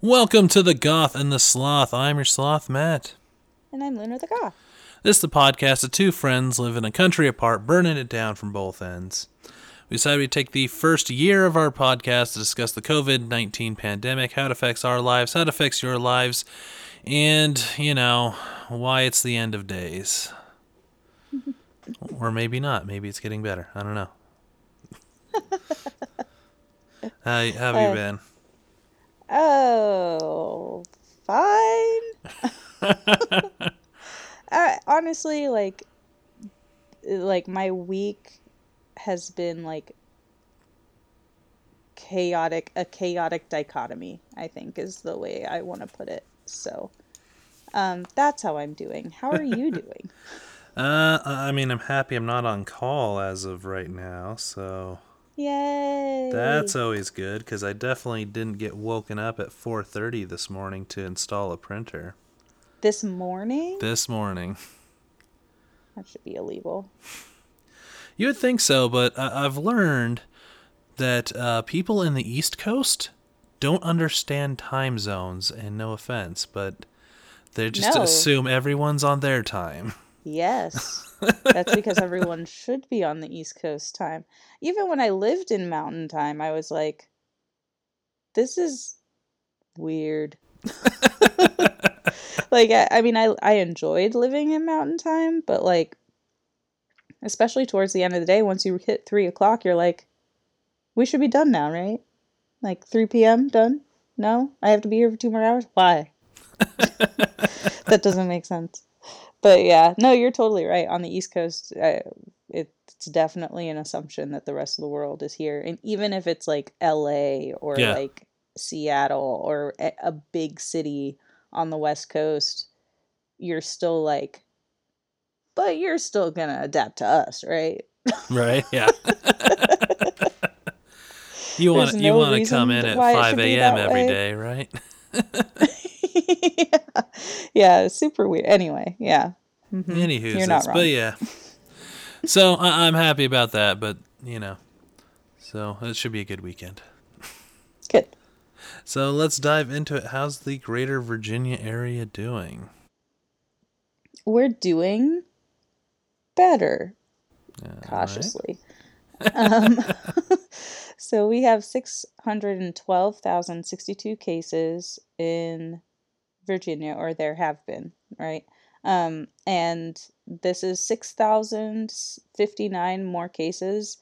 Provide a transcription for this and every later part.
Welcome to the Goth and the Sloth. I'm your sloth, Matt. And I'm Luna the Goth. This is the podcast of two friends living a country apart, burning it down from both ends. We decided we'd take the first year of our podcast to discuss the COVID 19 pandemic, how it affects our lives, how it affects your lives, and, you know, why it's the end of days. or maybe not. Maybe it's getting better. I don't know. how, how have you Uh, been? Oh, fine. uh, honestly, like, like my week has been like chaotic, a chaotic dichotomy. I think is the way I want to put it. So, um, that's how I'm doing. How are you doing? Uh, I mean, I'm happy I'm not on call as of right now, so Yay! that's always good because I definitely didn't get woken up at 4:30 this morning to install a printer. this morning. This morning, That should be illegal. you would think so, but I- I've learned that uh, people in the East Coast don't understand time zones, and no offense, but they just No. assume everyone's on their time. Yes. That's because everyone should be on the East Coast time. Even when I lived in Mountain Time, I was like, this is weird. like, I, I mean, I, I enjoyed living in Mountain Time, but like, especially towards the end of the day, once you hit three o'clock, you're like, we should be done now, right? Like 3 p.m. done? No? I have to be here for two more hours? Why? that doesn't make sense. But yeah, no, you're totally right. On the East Coast, uh, it's definitely an assumption that the rest of the world is here. And even if it's like LA or Yeah. like Seattle or a, big city on the West Coast, you're still like, but you're still going to adapt to us, right? Right? Yeah. you want There's you want to come in at 5 a.m. every way. day, right? yeah. yeah, super weird. Anyway, yeah. Mhm. Anywho, You're not wrong. but yeah. So I- I'm happy about that, but you know, so it should be a good weekend. Good. So let's dive into it. How's the Greater Virginia area doing? We're doing better. Uh, all right. cautiously. um, so we have 612,062 cases in Virginia, or there have been, right? Um, and this is 6,059 more cases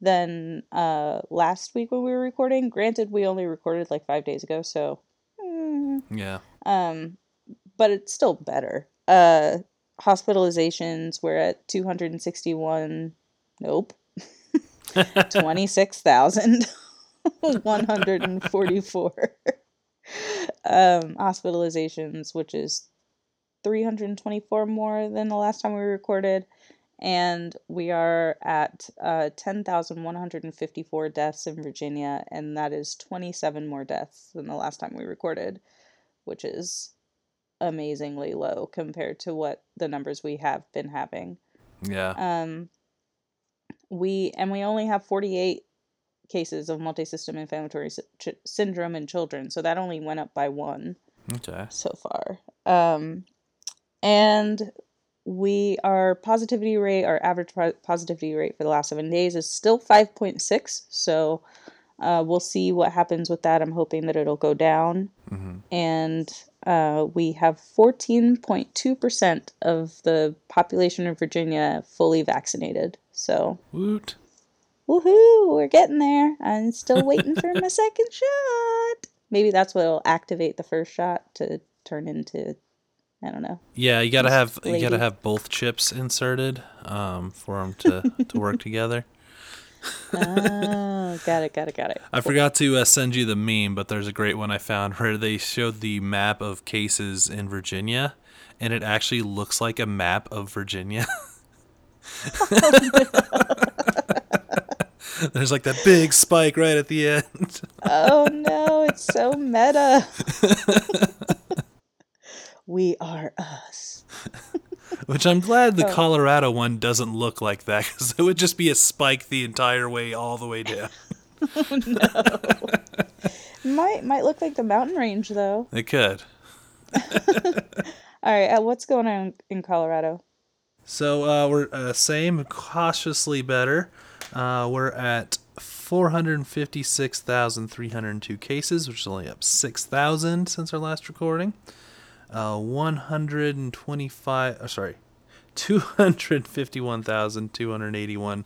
than uh, last week when we were recording. Granted, we only recorded like five days ago, so. mm, Yeah. um, but it's still better. Uh, hospitalizations were at 261. Nope. 26,144 um, hospitalizations, which is 324 more than the last time we recorded. And we are at uh, 10,154 deaths in Virginia, and that is 27 more deaths than the last time we recorded, which is amazingly low compared to what the numbers we have been having. Yeah. Um, we and we only have 48 cases of multisystem inflammatory sy- syndrome in children, so that only went up by one Okay. so far. Um, and we our positivity rate, our average po- positivity rate for the last seven days is still 5.6. So uh, we'll see what happens with that. I'm hoping that it'll go down. Mm-hmm. And uh, we have 14.2% of the population of Virginia fully vaccinated. So, Woot. Woohoo, we're getting there. I'm still waiting for my second shot. Maybe that's what'll activate the first shot to turn into, I don't know. Yeah, you gotta have you gotta have both chips inserted um, for them to to work together. Oh, got it, got it, got it. I forgot to uh, send you the meme, but there's a great one I found where they showed the map of cases in Virginia, and it actually looks like a map of Virginia. There's like that big spike right at the end. Oh no, it's so meta. we are us. Which I'm glad the Oh. Colorado one doesn't look like that because it would just be a spike the entire way, all the way down. Oh, no. might might look like the mountain range though. It could. All right, uh, what's going on in Colorado? So uh, we're uh, same, cautiously better. Uh, we're at 456,302 cases, which is only up 6,000 since our last recording. Uh, 125, oh, sorry, 251,281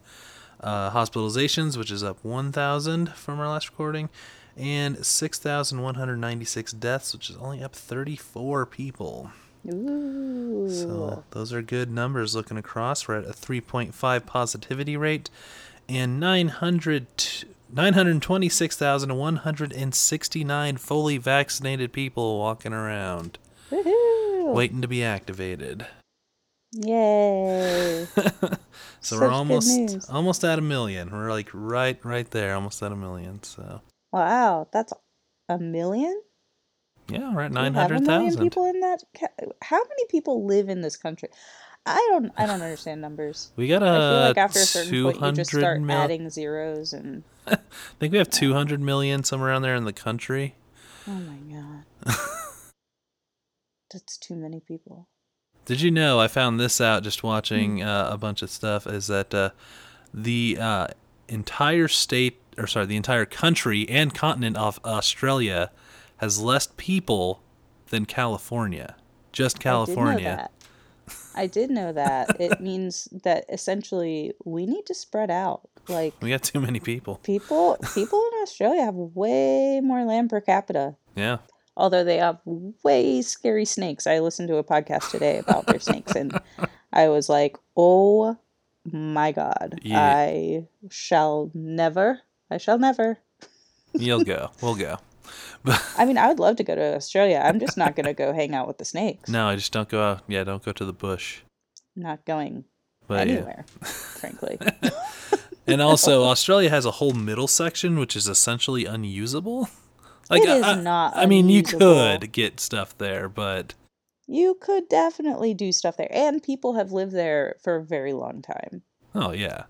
uh, hospitalizations, which is up 1,000 from our last recording, and 6,196 deaths, which is only up 34 people. Ooh. So those are good numbers looking across. We're at a 3.5 positivity rate and 900 926,169 fully vaccinated people walking around Woohoo. waiting to be activated. Yay. So Such we're almost almost at a million. We're like right right there, almost at a million. So wow, that's a million? yeah, we're at Do we nine have a hundred million thousand. people in that ca- How many people live in this country? I don't I don't understand numbers. We got I feel a like after a certain point you just start mil. adding zeros and I think we have two hundred million somewhere around there in the country. oh my god. That's too many people. Did you know? I found this out just watching uh, a bunch of stuff. Is that uh, the uh, entire state, or sorry, the entire country and continent of Australia has less people than California. Just California. I did know that. I did know that. it means that essentially we need to spread out. Like We got too many people. people people in Australia have way more land per capita. Yeah. Although they have way scary snakes. I listened to a podcast today about their snakes and I was like, "Oh my god. Yeah. I shall never I shall never You'll go. We'll go. I mean, I would love to go to Australia. I'm just not going to go hang out with the snakes. No, I just don't go out. Yeah, don't go to the bush. Not going But yeah. anywhere, frankly. And also, Australia has a whole middle section which is essentially unusable. It is I, not I mean, you could get stuff there, but You could definitely do stuff there, and people have lived there for a very long time. oh yeah.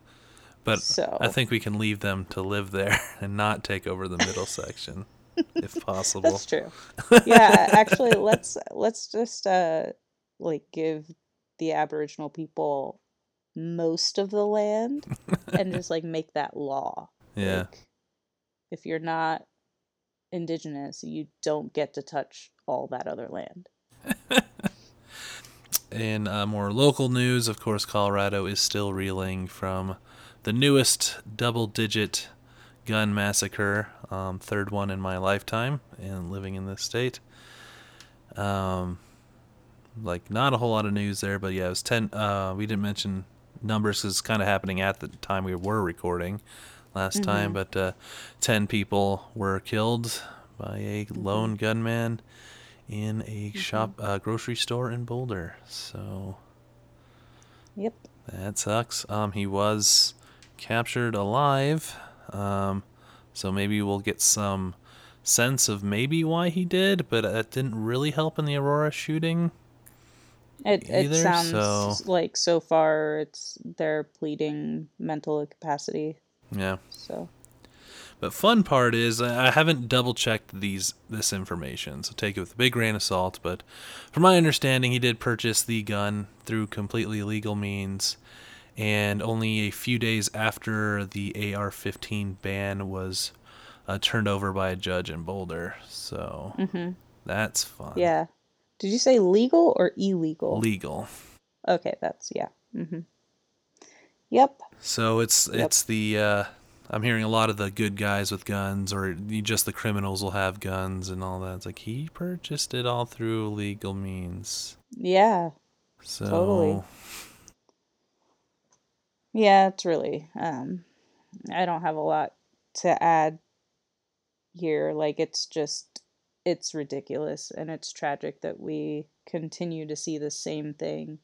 But So I think we can leave them to live there and not take over the middle section, if possible. that's true. Yeah, actually, let's let's just uh like give the Aboriginal people most of the land and just like make that law. Yeah. Like, if you're not indigenous, you don't get to touch all that other land. In uh, more local news, of course, Colorado is still reeling from the newest double digit gun massacre, um, third one in my lifetime, and living in this state. Um, like, not a whole lot of news there, but yeah, it was 10. Uh, we didn't mention numbers 'cause it's kind of happening at the time we were recording last time, but uh, 10 people were killed by a lone gunman in a shop uh, grocery store in Boulder. So Yep. that sucks. Um, he was captured alive. Um, so maybe we'll get some sense of maybe why he did, but that didn't really help in the Aurora shooting. It it Either, sounds so- like so far it's they're pleading mental incapacity. Yeah. So But fun part is I I haven't double checked these this information, so take it with a big grain of salt. But from my understanding, he did purchase the gun through completely legal means, and only a few days after the AR-15 ban was uh, turned over by a judge in Boulder. So that's fun. yeah. Did you say legal or illegal? legal. okay, that's yeah. hmm Yep. So it's Yep. it's the uh, I'm hearing a lot of the good guys with guns, or you- just the criminals will have guns and all that. It's like he purchased it all through legal means. Yeah. So Totally. Yeah, it's really um I don't have a lot to add here. Like it's just it's ridiculous and it's tragic that we continue to see the same thing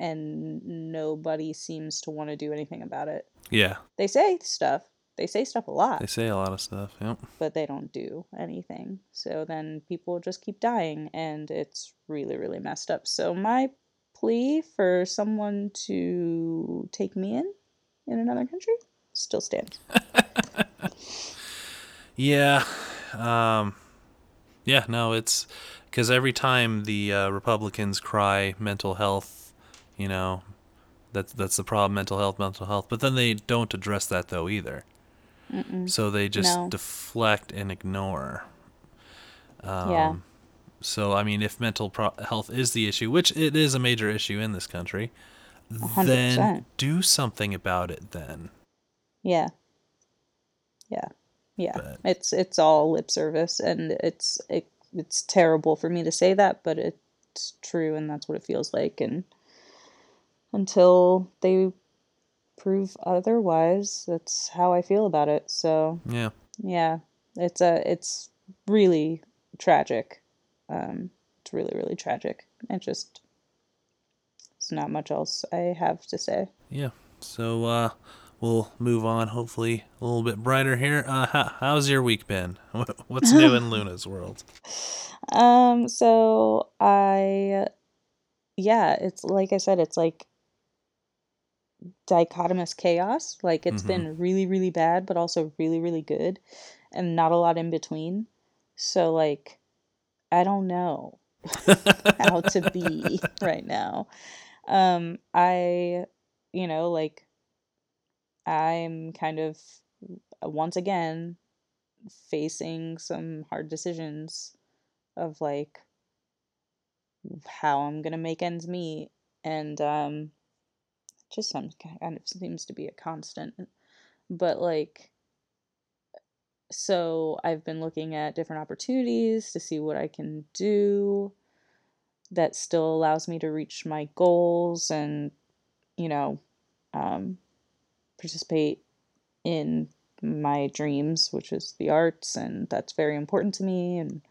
and nobody seems to want to do anything about it. yeah, They say stuff. They say stuff a lot, they say a lot of stuff. Yep. but they don't do anything. So then people just keep dying and it's really really messed up. So my plea for someone to take me in in another country still stands. Yeah. Um, yeah, no, it's because every time the uh, Republicans cry mental health, you know, that's that's the problem, mental health, mental health. But then they don't address that though either. Mm-mm. So they just No. deflect and ignore. Um, Yeah. So I mean, if mental pro- health is the issue, which it is a major issue in this country, hundred then do something about it. Then. Yeah. Yeah. Yeah. But- It's it's all lip service and it's it, it's terrible for me to say that, but it's true and that's what it feels like and until they prove otherwise, that's how I feel about it. So, Yeah. yeah. It's a it's really tragic. Um it's really really tragic. It just it's not much else I have to say. Yeah. So uh, we'll move on. Hopefully, a little bit brighter here. Uh, how, how's your week been? What's new in Luna's world? Um, so I, yeah, it's like I said, it's like dichotomous chaos. Like it's Mhm. been really, really bad, but also really, really good, and not a lot in between. So, like, I don't know how to be right now. Um, I, you know, like, I'm kind of once again facing some hard decisions of like how I'm gonna make ends meet, and um, just some kind of seems to be a constant. But like, so I've been looking at different opportunities to see what I can do that still allows me to reach my goals and you know um, participate in my dreams, which is the arts, and that's very important to me. And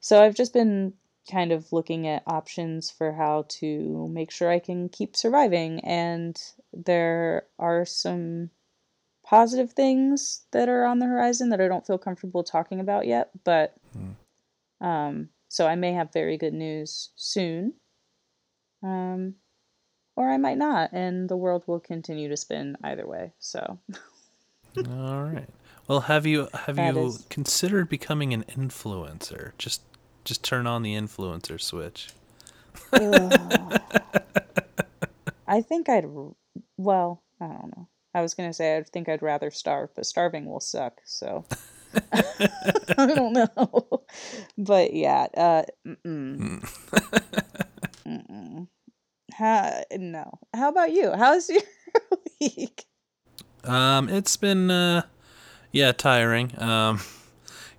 so I've just been kind of looking at options for how to make sure I can keep surviving. And there are some positive things that are on the horizon that I don't feel comfortable talking about yet, but Hmm. um, so I may have very good news soon. Um, or I might not, and the world will continue to spin either way. So All right. Well, have you have That you is- considered becoming an influencer? Just just turn on the influencer switch. I think I'd, well, I don't know. I was gonna say I think I'd rather starve, but starving will suck. So I don't know. But yeah, uh, mm-mm. Mm-mm. How, no. How about you? How's your week? Um, it's been uh, yeah, tiring. Um,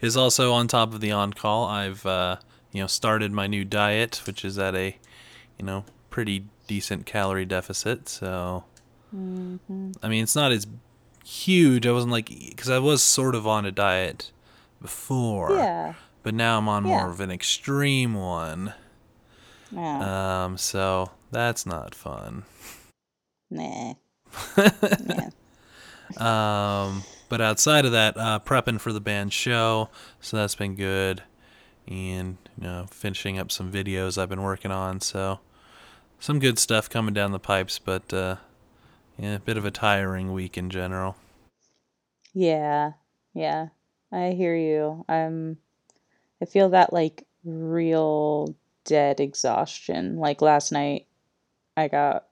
is also on top of the on call. I've uh, you know, started my new diet, which is at a, you know, pretty decent calorie deficit. So, Mm-hmm. I mean, it's not as huge. I wasn't like because I was sort of on a diet before, Yeah. but now I'm on Yeah. more of an extreme one. Yeah. Um, so that's not fun. nah. Yeah. Um, but outside of that, uh, prepping for the band show, so that's been good, and you know, finishing up some videos I've been working on. So some good stuff coming down the pipes, but uh, yeah, a bit of a tiring week in general. Yeah, yeah, I hear you. I'm, I feel that like real dead exhaustion. Like last night, I got,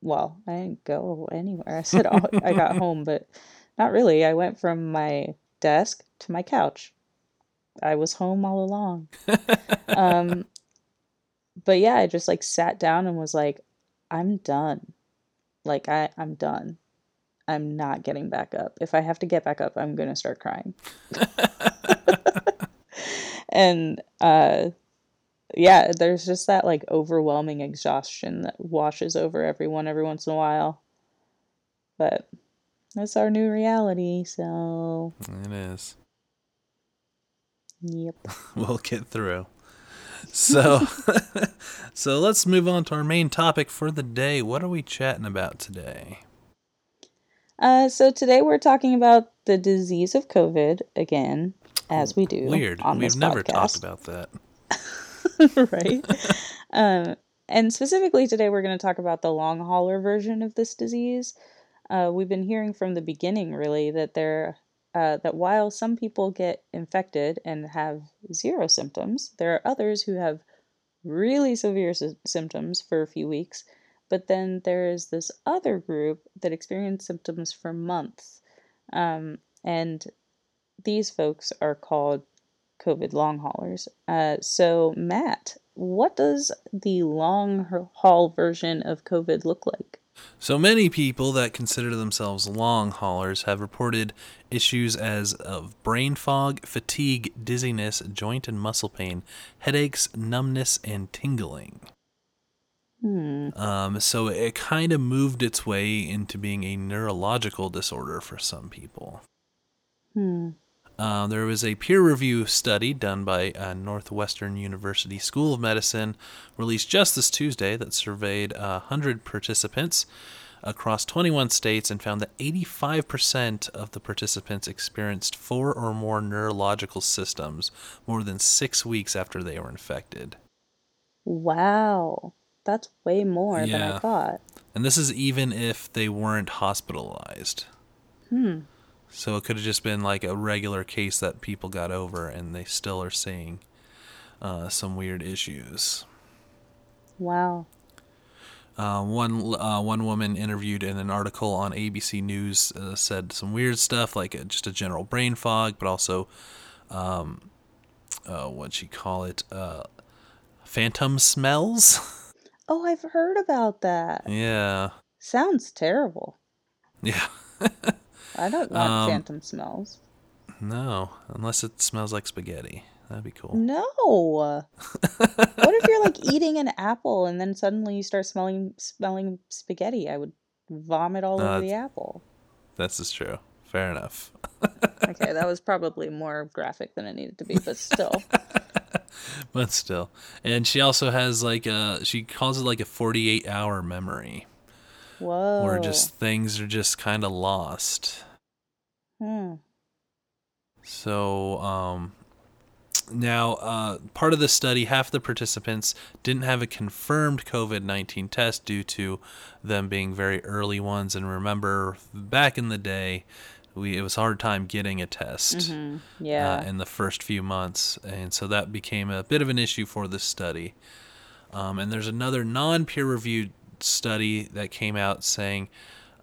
well, I didn't go anywhere. I said oh, I got home, but not really. I went from my desk to my couch. I was home all along. Um, but yeah, I just like sat down and was like, I'm done. Like I, I'm done. I'm not getting back up. If I have to get back up, I'm gonna start crying. and uh yeah, there's just that like overwhelming exhaustion that washes over everyone every once in a while. But that's our new reality, so It is. yep. We'll get through. So, so let's move on to our main topic for the day. What are we chatting about today? Uh, so today we're talking about the disease of COVID again, as we do. Weird. We've never talked about that. right? um, and specifically today, we're going to talk about the long hauler version of this disease. Uh, we've been hearing from the beginning, really, that there uh, that while some people get infected and have zero symptoms, there are others who have really severe sy- symptoms for a few weeks. But then there is this other group that experience symptoms for months. Um, and these folks are called COVID long haulers. Uh, so, Matt, what does the long haul version of COVID look like? So many people that consider themselves long haulers have reported issues as of brain fog, fatigue, dizziness, joint and muscle pain, headaches, numbness, and tingling. Hmm. Um, so it kind of moved its way into being a neurological disorder for some people. Hmm. Uh, there was a peer review study done by uh, Northwestern University School of Medicine, released just this Tuesday, that surveyed uh, 100 participants across 21 states and found that 85% of the participants experienced four or more neurological systems more than six weeks after they were infected. Wow. That's way more than I Yeah. thought. And this is even if they weren't hospitalized. Hmm. So it could have just been like a regular case that people got over and they still are seeing uh, some weird issues. Wow. Uh, one uh, one woman interviewed in an article on ABC News uh, said some weird stuff like uh, just a general brain fog, but also um, uh, what she call it, uh, phantom smells. Oh, I've heard about that. yeah, Sounds terrible. yeah. I don't want Um, phantom smells. No, unless it smells like spaghetti. That'd be cool. No. what if you're like eating an apple and then suddenly you start smelling smelling spaghetti? I would vomit all Uh, over the apple. This is true. Fair enough. Okay, that was probably more graphic than it needed to be, but still. but still and she also has like a she calls it like a 48 hour memory Whoa. where just things are just kind of lost Hmm. so um now uh part of the study half the participants didn't have a confirmed covid-19 test due to them being very early ones and remember back in the day we it was a hard time getting a test Mhm. Yeah. uh, in the first few months, and so that became a bit of an issue for this study. Um, and there's another non-peer-reviewed study that came out saying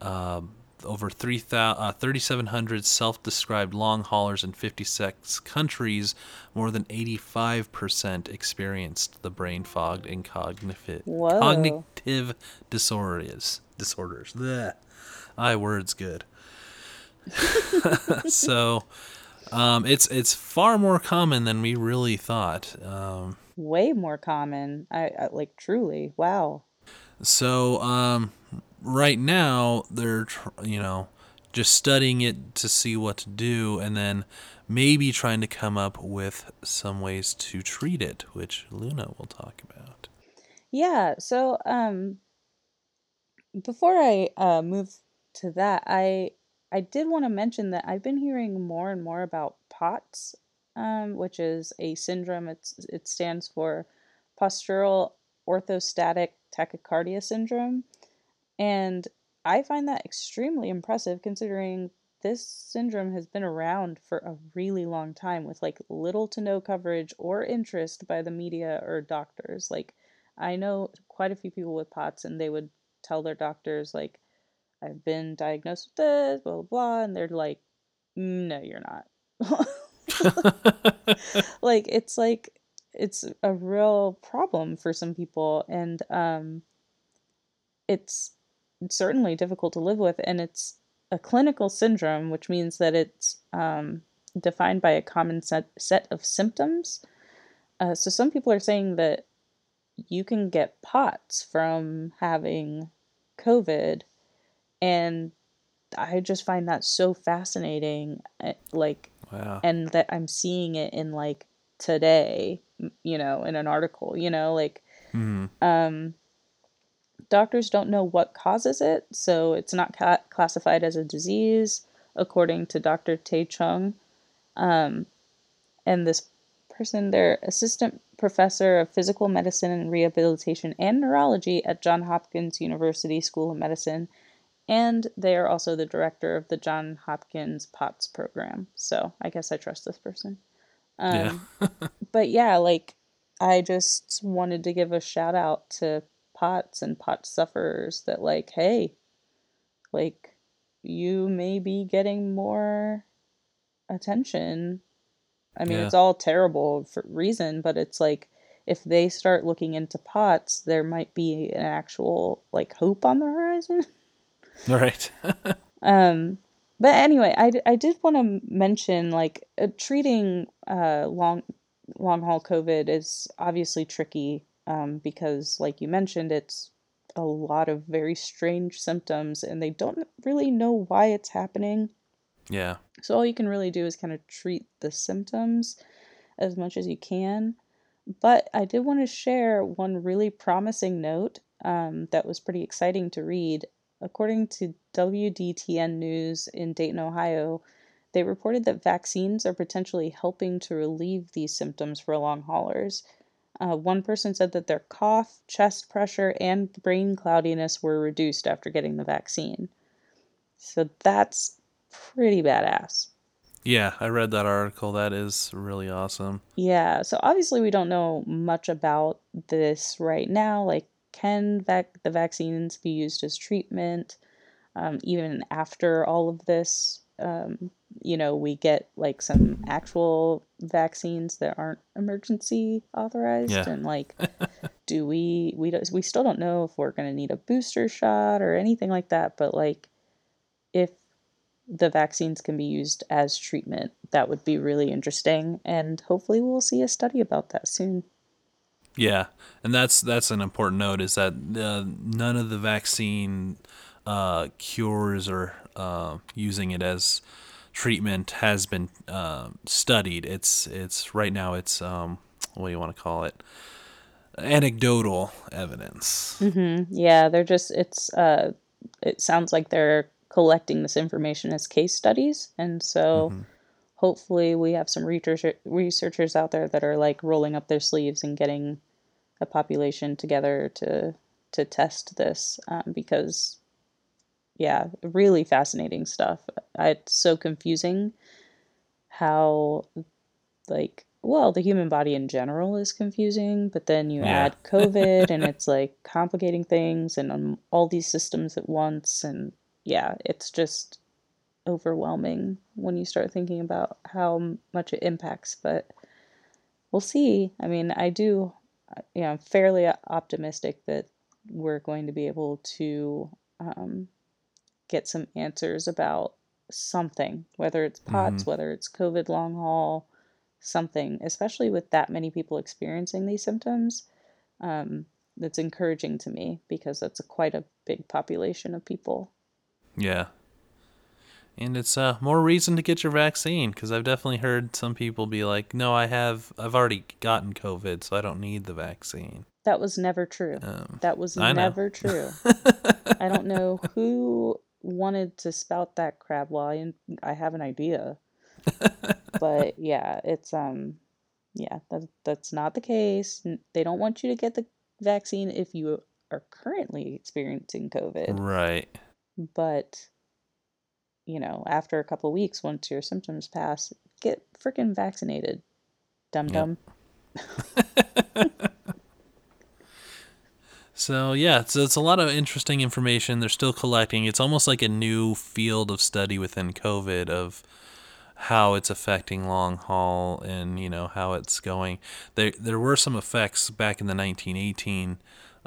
um over 3, uh, 3,700 self-described long haulers in 56 countries, more than 85% experienced the brain fog and cognitive Whoa. cognitive disorders. Disorders. Blech. I words good. so um, it's it's far more common than we really thought. Um, Way more common. I, I like truly. Wow. So um, right now they're you know just studying it to see what to do, and then maybe trying to come up with some ways to treat it, which Luna will talk about. Yeah, so um before I uh move to that, I I did want to mention that I've been hearing more and more about POTS, um, which is a syndrome. It's it stands for postural orthostatic tachycardia syndrome. And I find that extremely impressive considering this syndrome has been around for a really long time with like little to no coverage or interest by the media or doctors. Like I know quite a few people with POTS and they would tell their doctors like I've been diagnosed with this, blah blah blah, and they're like, mm, no, you're not. like it's like it's a real problem for some people and um it's certainly difficult to live with and it's a clinical syndrome which means that it's um, defined by a common set, set of symptoms uh, so some people are saying that you can get POTS from having COVID and I just find that so fascinating uh, like Wow. and that I'm seeing it in like today, you know, in an article, you know, like hmm um doctors don't know what causes it, so it's not ca- classified as a disease according to Dr. Tae Chung. Um and this person, they're assistant professor of physical medicine and rehabilitation and neurology at Johns Hopkins University School of Medicine And they are also the director of the John Hopkins POTS program. So I guess I trust this person. Um, yeah. but yeah, like I just wanted to give a shout out to POTS and POTS sufferers that, like, hey, like, you may be getting more attention. I mean, yeah. it's all terrible for reason, but it's like if they start looking into POTS, there might be an actual like hope on the horizon. Right. um, but anyway, I, I did want to mention like uh, treating uh, long long haul COVID is obviously tricky um, because, like you mentioned, it's a lot of very strange symptoms and they don't really know why it's happening. Yeah. So all you can really do is kind of treat the symptoms as much as you can. But I did want to share one really promising note um, that was pretty exciting to read. According to WDTN News in Dayton, Ohio, they reported that vaccines are potentially helping to relieve these symptoms for long haulers. Uh, one person said that their cough, chest pressure, and brain cloudiness were reduced after getting the vaccine. So that's pretty badass. Yeah, I read that article. That is really awesome. Yeah, so obviously we don't know much about this right now. Like, can vac- the vaccines be used as treatment um, even after all of this? Um, you know, we get like some actual vaccines that aren't emergency authorized, yeah. and like, do we we don't, we still don't know if we're going to need a booster shot or anything like that. But like, if the vaccines can be used as treatment. That would be really interesting, and hopefully we'll see a study about that soon. Yeah, and that's that's an important note is that uh, none of the vaccine uh, cures or uh, using it as treatment has been uh, studied. It's it's right now it's um, what do you want to call it? Anecdotal evidence. Mm-hmm. Yeah, they're just it's uh, it sounds like they're collecting this information as case studies. And so mm-hmm. Hopefully we have some researcher, researchers out there that are like rolling up their sleeves and getting a population together to to test this um, because yeah really fascinating stuff it's so confusing how like well the human body in general is confusing but then you yeah. add covid and it's like complicating things and um, all these systems at once and yeah, it's just overwhelming when you start thinking about how much it impacts. But we'll see. I mean, I do, you know, I'm fairly optimistic that we're going to be able to um, get some answers about something, whether it's POTS, mm-hmm. whether it's COVID long haul, something, especially with that many people experiencing these symptoms. Um, that's encouraging to me because that's a, quite a big population of people. Yeah. And it's uh, more reason to get your vaccine because I've definitely heard some people be like, "No, I have. I've already gotten COVID, so I don't need the vaccine." That was never true. Um, that was never true. I don't know who wanted to spout that crap. Well, I, I have an idea, but yeah, it's um, yeah, that that's not the case. They don't want you to get the vaccine if you are currently experiencing COVID. Right. But, you know, after a couple weeks, once your symptoms pass, get freaking vaccinated, dum dum. Yep. so yeah, so it's a lot of interesting information. They're still collecting. It's almost like a new field of study within COVID of how it's affecting long haul and you know how it's going. There there were some effects back in the 1918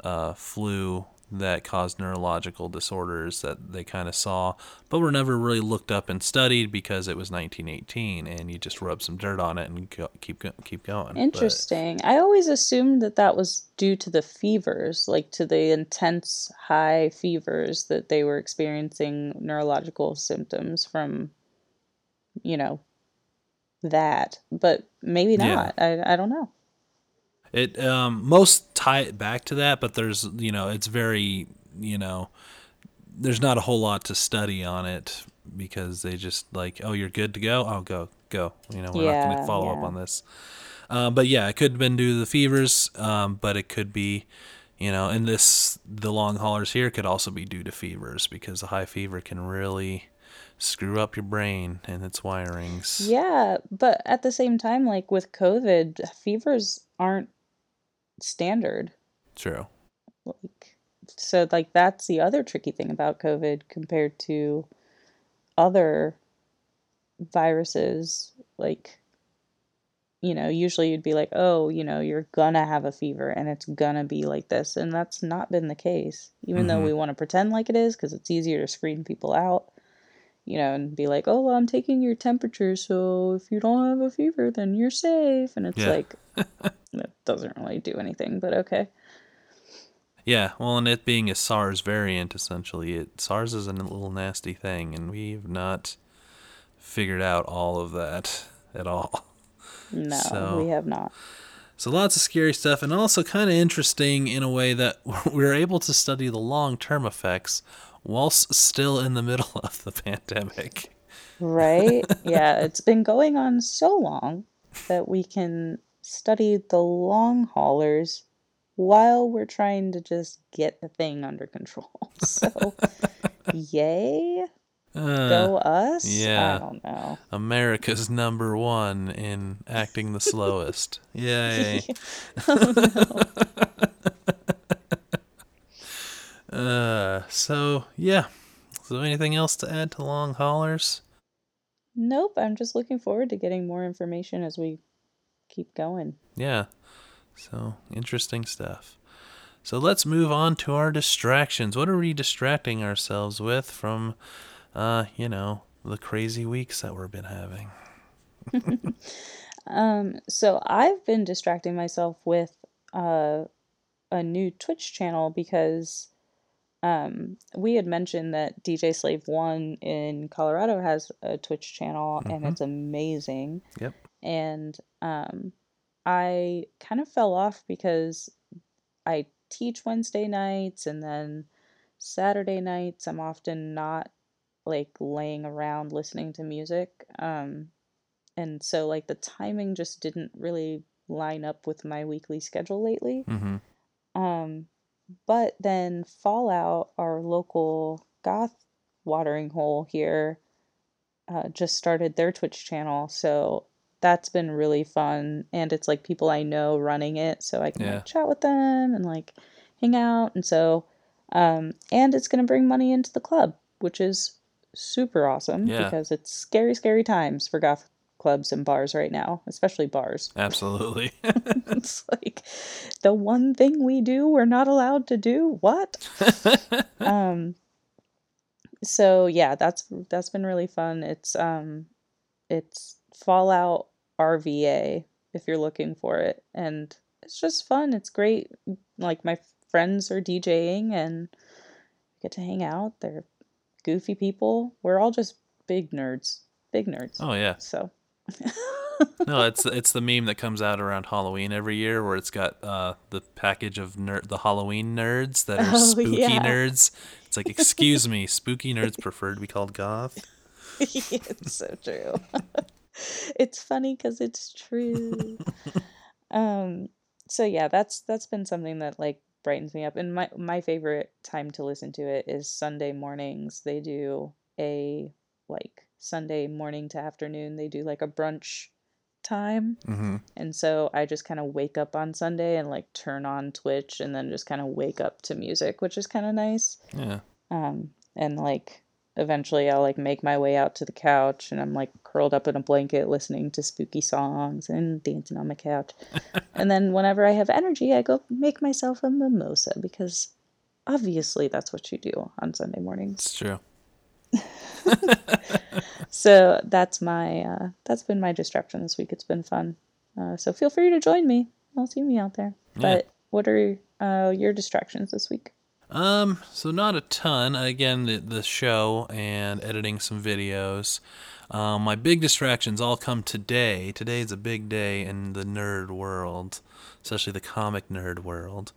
uh, flu that caused neurological disorders that they kind of saw, but were never really looked up and studied because it was 1918, and you just rub some dirt on it and go, keep keep going. Interesting. But, I always assumed that that was due to the fevers, like to the intense high fevers that they were experiencing neurological symptoms from, you know, that. But maybe not. Yeah. I I don't know. It um, most tie it back to that, but there's you know it's very you know there's not a whole lot to study on it because they just like oh you're good to go oh go go you know we're yeah, not going to follow yeah. up on this. Uh, but yeah, it could have been due to the fevers, um, but it could be you know, and this the long haulers here could also be due to fevers because a high fever can really screw up your brain and its wirings. Yeah, but at the same time, like with COVID, fevers aren't standard. True. Like, so like that's the other tricky thing about COVID compared to other viruses. Like, you know, usually you'd be like, oh, you know, you're gonna have a fever and it's gonna be like this. And that's not been the case, even though Mhm. we want to pretend like it is because it's easier to screen people out, you know, and be like, oh, well, I'm taking your temperature. So if you don't have a fever, then you're safe. And it's Yeah. like, that doesn't really do anything, but okay. Yeah, well, and it being a SARS variant, essentially, it SARS is a little nasty thing, and we've not figured out all of that at all. No, So- we have not. So lots of scary stuff, and also kind of interesting in a way that we're able to study the long-term effects whilst still in the middle of the pandemic. Right? yeah, it's been going on so long that we can study the long haulers while we're trying to just get the thing under control. So, yay, Uh, go us. yeah. I don't know. America's number one in acting the slowest. Yay. Uh, so yeah. So anything else to add to long haulers? Nope, I'm just looking forward to getting more information as we keep going. Yeah. So interesting stuff. So let's move on to our distractions. What are we distracting ourselves with from, uh, you know, the crazy weeks that we've been having? Um, so I've been distracting myself with uh, a new Twitch channel because um, we had mentioned that DJ Slave One in Colorado has a Twitch channel and Mhm. it's amazing. Yep. And um, I kind of fell off because I teach Wednesday nights and then Saturday nights I'm often not like laying around listening to music. Um, and so like the timing just didn't really line up with my weekly schedule lately. Mm-hmm. Um, but then Fallout, our local goth watering hole here, uh, just started their Twitch channel, so that's been really fun. And it's like people I know running it, so I can Yeah. like chat with them and like hang out. And so, um, and it's gonna bring money into the club, which is super awesome Yeah. because it's scary, scary times for goth clubs and bars right now, especially bars. Absolutely. it's like the one thing we do we're not allowed to do? What? Um so yeah that's that's been really fun. It's um it's fallout rva if you're looking for it. And it's just fun. It's great. Like my friends are djing and get to hang out. They're goofy people. We're all just big nerds. Big nerds. Oh yeah. so No, it's it's the meme that comes out around Halloween every year where it's got uh, the package of ner- the Halloween nerds that are Oh, spooky yeah. nerds. It's like, excuse me, spooky nerds prefer to be called goth. it's so true. it's funny because it's true. um. So yeah, that's that's been something that like brightens me up. And my my favorite time to listen to it is Sunday mornings. They do a like Sunday morning to afternoon. They do like a brunch time. Mm-hmm. And so I just kind of wake up on Sunday and like turn on Twitch and then just kind of wake up to music, which is kind of nice Yeah. um and like eventually i'll like make my way out to the couch and i'm like curled up in a blanket listening to spooky songs and dancing on my couch and then whenever i have energy i go make myself a mimosa because obviously that's what you do on sunday mornings It's true. so that's my uh that's been my distraction this week it's been fun uh, so feel free to join me i'll see me out there Yeah. but what are uh, your distractions this week Um, so not a ton. Again, the the show and editing some videos. Um, my big distractions all come today. Today is a big day in the nerd world, especially the comic nerd world.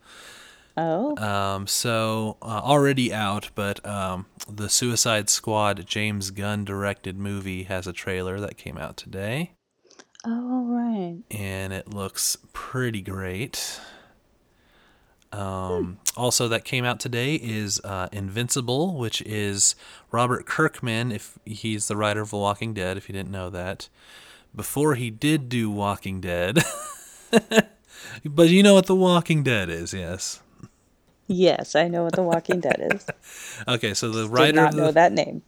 Oh Um, so uh, already out, but um, the Suicide Squad James Gunn directed movie has a trailer that came out today, oh right and it looks pretty great. Um, also, that came out today is uh, Invincible, which is Robert Kirkman, if he's the writer of The Walking Dead, if you didn't know that. Before he did do Walking Dead. but you know what The Walking Dead is, yes. Yes, I know what The Walking Dead is. Okay, so the Did writer not of the, know that name.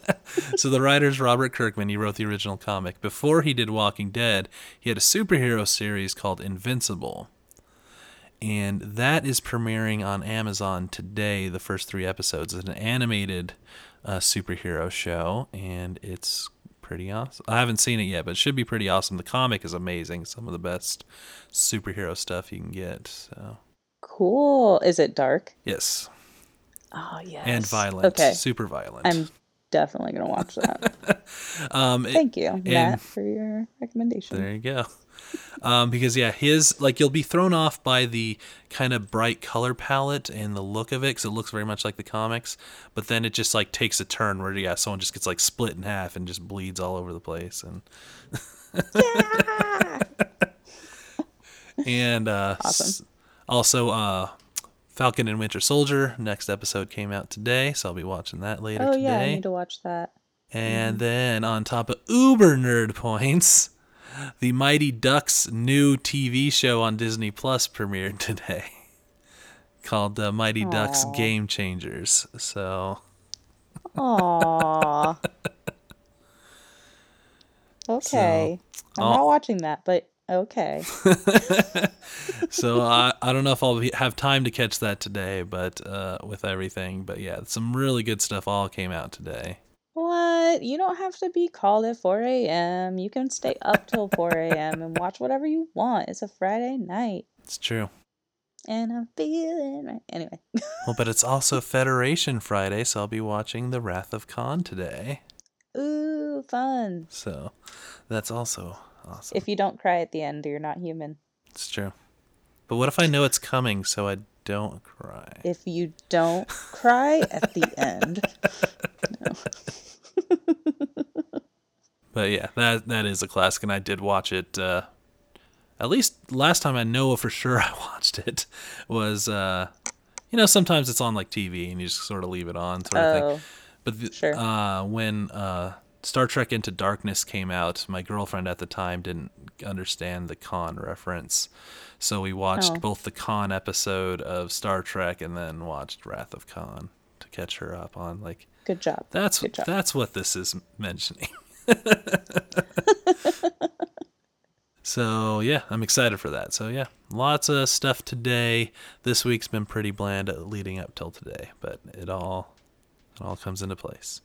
so the writer's Robert Kirkman. He wrote the original comic. Before he did Walking Dead, he had a superhero series called Invincible. And that is premiering on Amazon today, the first three episodes. It's an animated uh, superhero show, and it's pretty awesome. I haven't seen it yet, but it should be pretty awesome. The comic is amazing. Some of the best superhero stuff you can get. So, Cool. Is it dark? yes. Oh yes. And violent. Okay. Super violent. I'm definitely gonna watch that. um, Thank you, and- Matt, for your recommendation. There you go. Um, because yeah, his like you'll be thrown off by the kind of bright color palette and the look of it, because it looks very much like the comics. But then it just like takes a turn where yeah, someone just gets like split in half and just bleeds all over the place, and yeah. and uh, Awesome. Also uh, Falcon and Winter Soldier next episode came out today, so I'll be watching that later today. Oh today. yeah, I need to watch that. And then on top of uber nerd points, the Mighty Ducks new TV show on Disney Plus premiered today called uh, Mighty Ducks Game Changers. So, Aww. okay. I'm I'll- not watching that, but okay. so I, I don't know if I'll be, have time to catch that today, but uh, with everything, but yeah, some really good stuff all came out today. What? You don't have to be called at 4 a.m. You can stay up till 4 a.m. and watch whatever you want. It's a Friday night. It's true. And I'm feeling right. Anyway. Well, but it's also Federation Friday, so I'll be watching The Wrath of Khan today. Ooh, fun. So that's also awesome. If you don't cry at the end, you're not human. It's true. But what if I know it's coming so I don't cry? If you don't cry at the end. But yeah, that that is a classic, and I did watch it. Uh, at least last time I know for sure I watched it was, uh, you know, sometimes it's on like TV and you just sort of leave it on, sort of thing. Oh, But the, Sure. uh, when uh, Star Trek Into Darkness came out, my girlfriend at the time didn't understand the Khan reference. So we watched Oh. both the Khan episode of Star Trek and then watched Wrath of Khan to catch her up on like good job. that's Good job. that's what this is mentioning. so yeah, I'm excited for that. So yeah, lots of stuff today. This week's been pretty bland uh, leading up till today, but it all it all comes into place.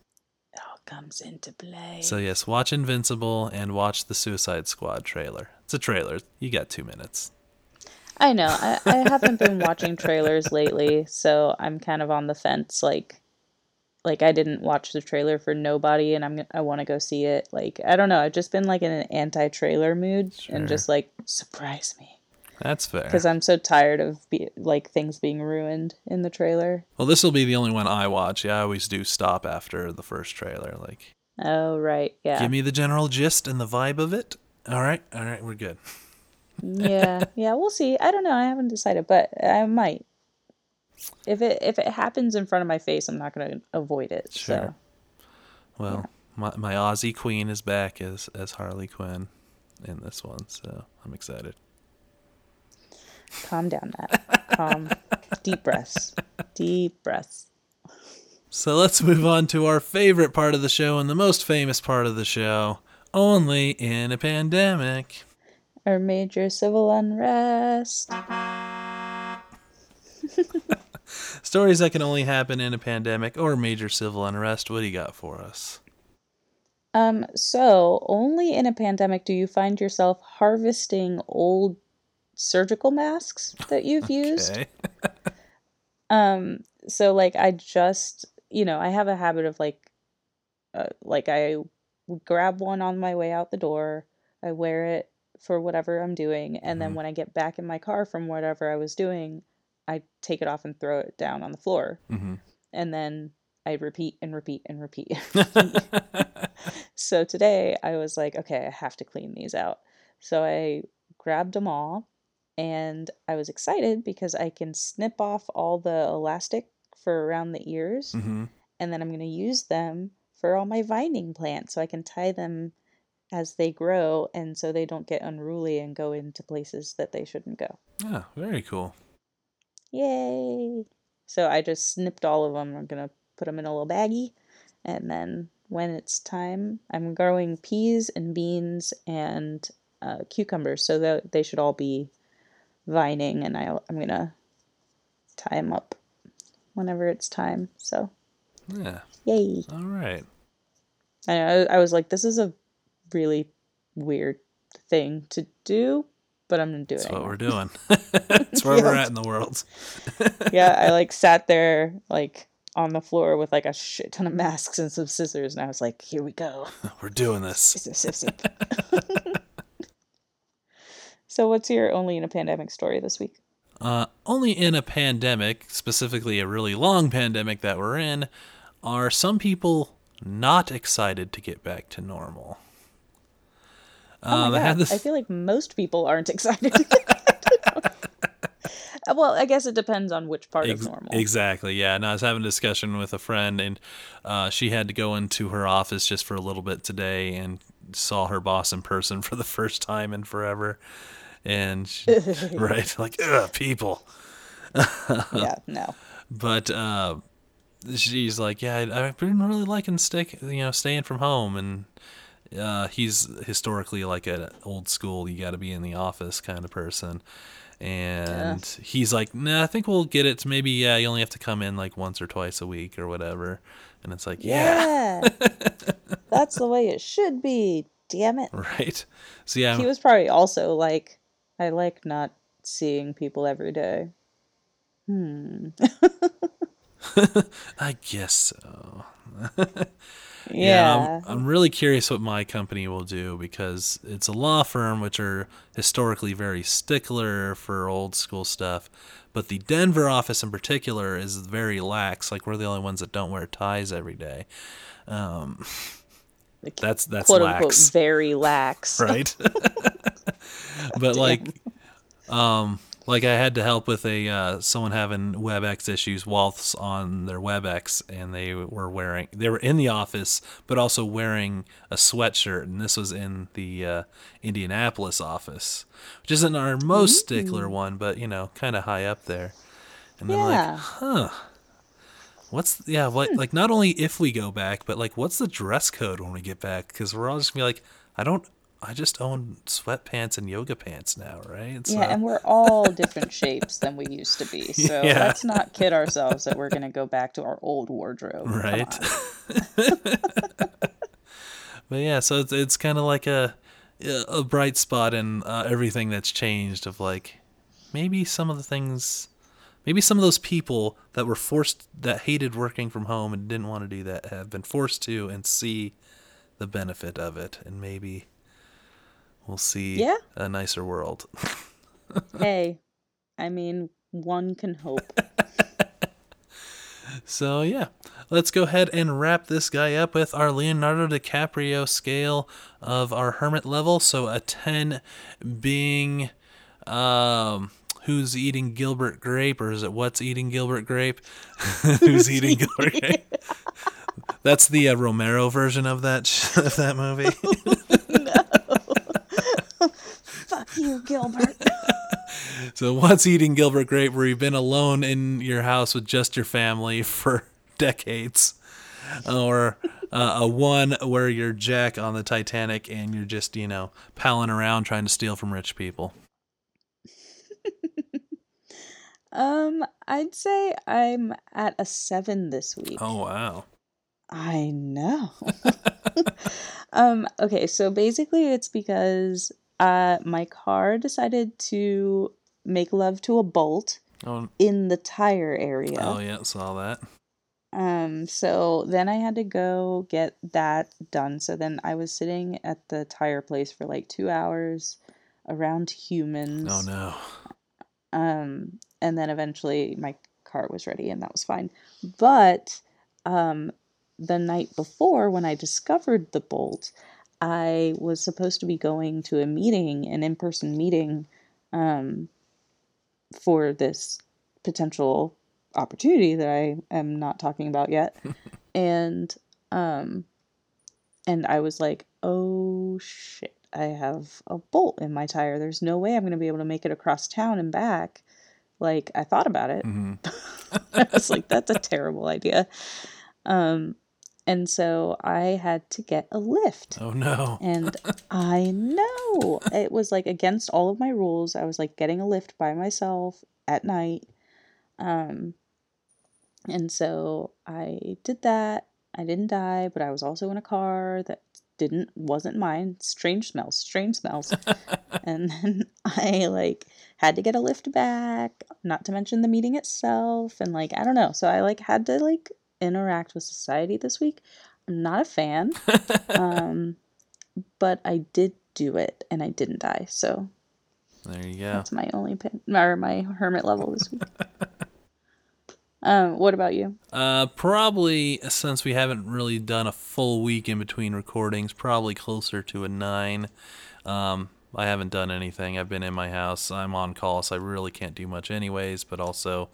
It all comes into play. So yes, watch Invincible and watch the Suicide Squad trailer. It's a trailer. You got two minutes. I know. I, I haven't been watching trailers lately, so I'm kind of on the fence. Like, like I didn't watch the trailer for Nobody, and I'm I want to go see it. Like, I don't know. I've just been like in an anti-trailer mood, Sure. and just like surprise me That's fair. because I'm so tired of be- like things being ruined in the trailer. Well, this will be the only one I watch. Yeah, I always do stop after the first trailer. Like, Oh right, yeah, give me the general gist and the vibe of it. All right, all right, we're good. yeah, yeah. We'll see. I don't know. I haven't decided, but I might. If it if it happens in front of my face, I'm not gonna avoid it. Sure. So Well, my my Aussie queen is back as as Harley Quinn in this one, so I'm excited. Calm down, Matt. Calm. Deep breaths. Deep breaths. So let's move on to our favorite part of the show and the most famous part of the show. Only in a pandemic. Or major civil unrest. Stories that can only happen in a pandemic or major civil unrest. What do you got for us? Um, so only in a pandemic do you find yourself harvesting old surgical masks that you've used. Um, so like I just, you know, I have a habit of like, uh, like I would grab one on my way out the door. I wear it for whatever I'm doing, and then Mhm. when I get back in my car from whatever I was doing, I take it off and throw it down on the floor, mm-hmm. and then I repeat and repeat and repeat. so today I was like, okay, I have to clean these out. So I grabbed them all and I was excited because I can snip off all the elastic for around the ears, Mm-hmm. and then I'm going to use them for all my vining plants so I can tie them as they grow and so they don't get unruly and go into places that they shouldn't go. Yeah, very cool. Yay! So I just snipped all of them. I'm going to put them in a little baggie and then when it's time, I'm growing peas and beans and uh, cucumbers so that they should all be vining and I, I'm going to tie them up whenever it's time. So, Yeah. yay! All right. I know, I was like, this is a really weird thing to do, but I'm gonna do That's it. what anyway. we're doing. That's where we're at in the world. yeah, I like sat there like on the floor with like a shit ton of masks and some scissors, and I was like, here we go. We're doing this. Zip, zip, zip. So, what's your only in a pandemic story this week? Uh, only in a pandemic, specifically a really long pandemic that we're in, are some people not excited to get back to normal. Oh my Um, I god. I feel like most people aren't excited. well, I guess it depends on which part Ex- of normal. Exactly. Yeah. And I was having a discussion with a friend, and uh, she had to go into her office just for a little bit today, and saw her boss in person for the first time in forever. And she, right, like people. yeah, no. But uh, she's like, yeah, I- I've been really liking stick, you know, staying from home, and uh, he's historically like an old school, you got to be in the office kind of person. And he's like, nah, I think we'll get it to maybe, yeah, you only have to come in like once or twice a week or whatever. And it's like, yeah, Yeah. That's the way it should be. Damn it. right. So yeah, He was probably also like, I like not seeing people every day. Hmm. I guess so. Yeah. I'm, I'm really curious what my company will do because it's a law firm which are historically very stickler for old school stuff. But the Denver office in particular is very lax. Like we're the only ones that don't wear ties every day. Um, that's that's quote unquote very lax. right? but like, um, like I had to help with a uh, someone having WebEx issues whilst on their WebEx, and they were wearing they were in the office, but also wearing a sweatshirt, and this was in the uh, Indianapolis office, which isn't our most stickler one, but you know, kind of high up there. And I'm like, huh. What's yeah like like not only if we go back, but like what's the dress code when we get back? Because we're all just gonna be like, I don't, I just own sweatpants and yoga pants now, right? Yeah, and we're all different shapes than we used to be. So Yeah. let's not kid ourselves that we're going to go back to our old wardrobe. Right. But yeah, so it's it's kind of like a a bright spot in uh, everything that's changed. Of like maybe some of the things, maybe some of those people that were forced that hated working from home and didn't want to do that have been forced to and see the benefit of it, and maybe we'll see Yeah. a nicer world. Hey, I mean, one can hope. So yeah, let's go ahead and wrap this guy up with our Leonardo DiCaprio scale of our hermit level. So a ten being um who's eating Gilbert Grape or is it what's eating Gilbert Grape? who's eating Gilbert Grape? That's the uh, Romero version of that sh- of that movie. Fuck you, Gilbert. so what's eating Gilbert Grape where you've been alone in your house with just your family for decades or uh, a one where you're Jack on the Titanic and you're just, you know, palling around trying to steal from rich people. um, I'd say I'm at a seven this week. Oh wow. I know. um, okay, so basically it's because uh my car decided to make love to a bolt Oh, in the tire area. oh yeah, saw that. Um, so then I had to go get that done. So then I was sitting at the tire place for like two hours around humans. Oh no. Um, and then eventually my car was ready and that was fine. But um, the night before, when I discovered the bolt, I was supposed to be going to a meeting, an in person meeting, um, for this potential opportunity that I am not talking about yet. and um and I was like, "Oh shit. I have a bolt in my tire. There's no way I'm going to be able to make it across town and back." Like I thought about it. Mm-hmm. I was like, "That's a terrible idea." Um and so I had to get a lift. Oh no. And I know it was like against all of my rules. I was like getting a lift by myself at night. Um, and so I did that. I didn't die, but I was also in a car that didn't wasn't mine. Strange smells, strange smells. and then I like had to get a lift back, not to mention the meeting itself and like I don't know. So I like had to like interact with society this week. I'm not a fan. um but I did do it and I didn't die. So There you go. that's my only pin or my hermit level this week. um, what about you? Uh, probably since we haven't really done a full week in between recordings, probably closer to a nine. Um, I haven't done anything. I've been in my house. I'm on call, so I really can't do much, anyways. But also,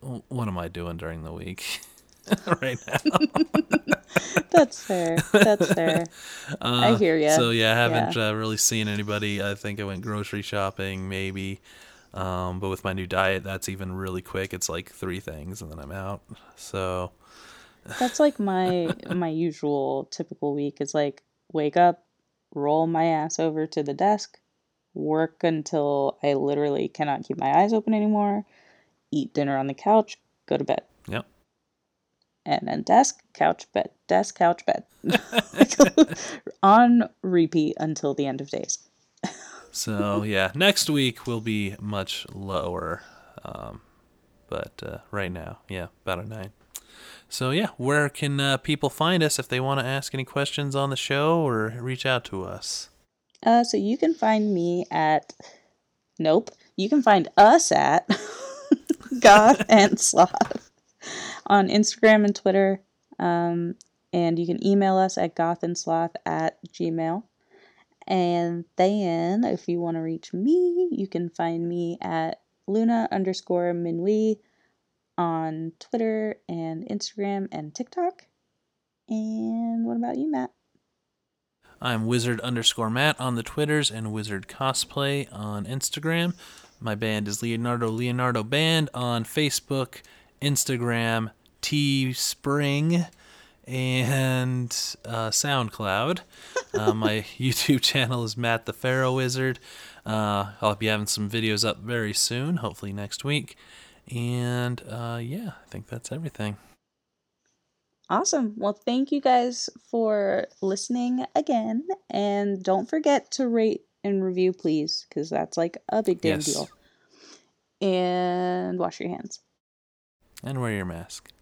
what am I doing during the week right now? That's fair. That's fair. I Uh, hear you. So yeah, I haven't Uh, really seen anybody. I think I went grocery shopping, maybe. Um, but with my new diet, that's even really quick. It's like three things, and then I'm out. So That's like my my usual typical week is like wake up, roll my ass over to the desk, work until I literally cannot keep my eyes open anymore, eat dinner on the couch, go to bed. yep. And then desk, couch, bed, desk, couch, bed. On repeat until the end of days. So yeah, next week will be much lower. Um, but uh, right now, yeah, about a nine. So yeah, where can uh, people find us if they want to ask any questions on the show or reach out to us? Uh, so you can find me at, nope, you can find us at Goth and Sloth on Instagram and Twitter. Um, and you can email us at gothandsloth at gmail. And then if you want to reach me, you can find me at Luna underscore Minui on Twitter and Instagram and TikTok. And what about you, Matt? I'm wizard underscore Matt on the Twitters and wizard cosplay on Instagram. My band is Leonardo Leonardo Band on Facebook, Instagram, Teespring, and uh, SoundCloud. uh, my YouTube channel is Matt the Pharaoh Wizard. Uh, I'll be having some videos up very soon, hopefully next week. And uh, yeah, I think that's everything. Awesome. Well, thank you guys for listening again. And don't forget to rate and review, please, because that's like a big damn Yes. deal. And wash your hands. And wear your mask.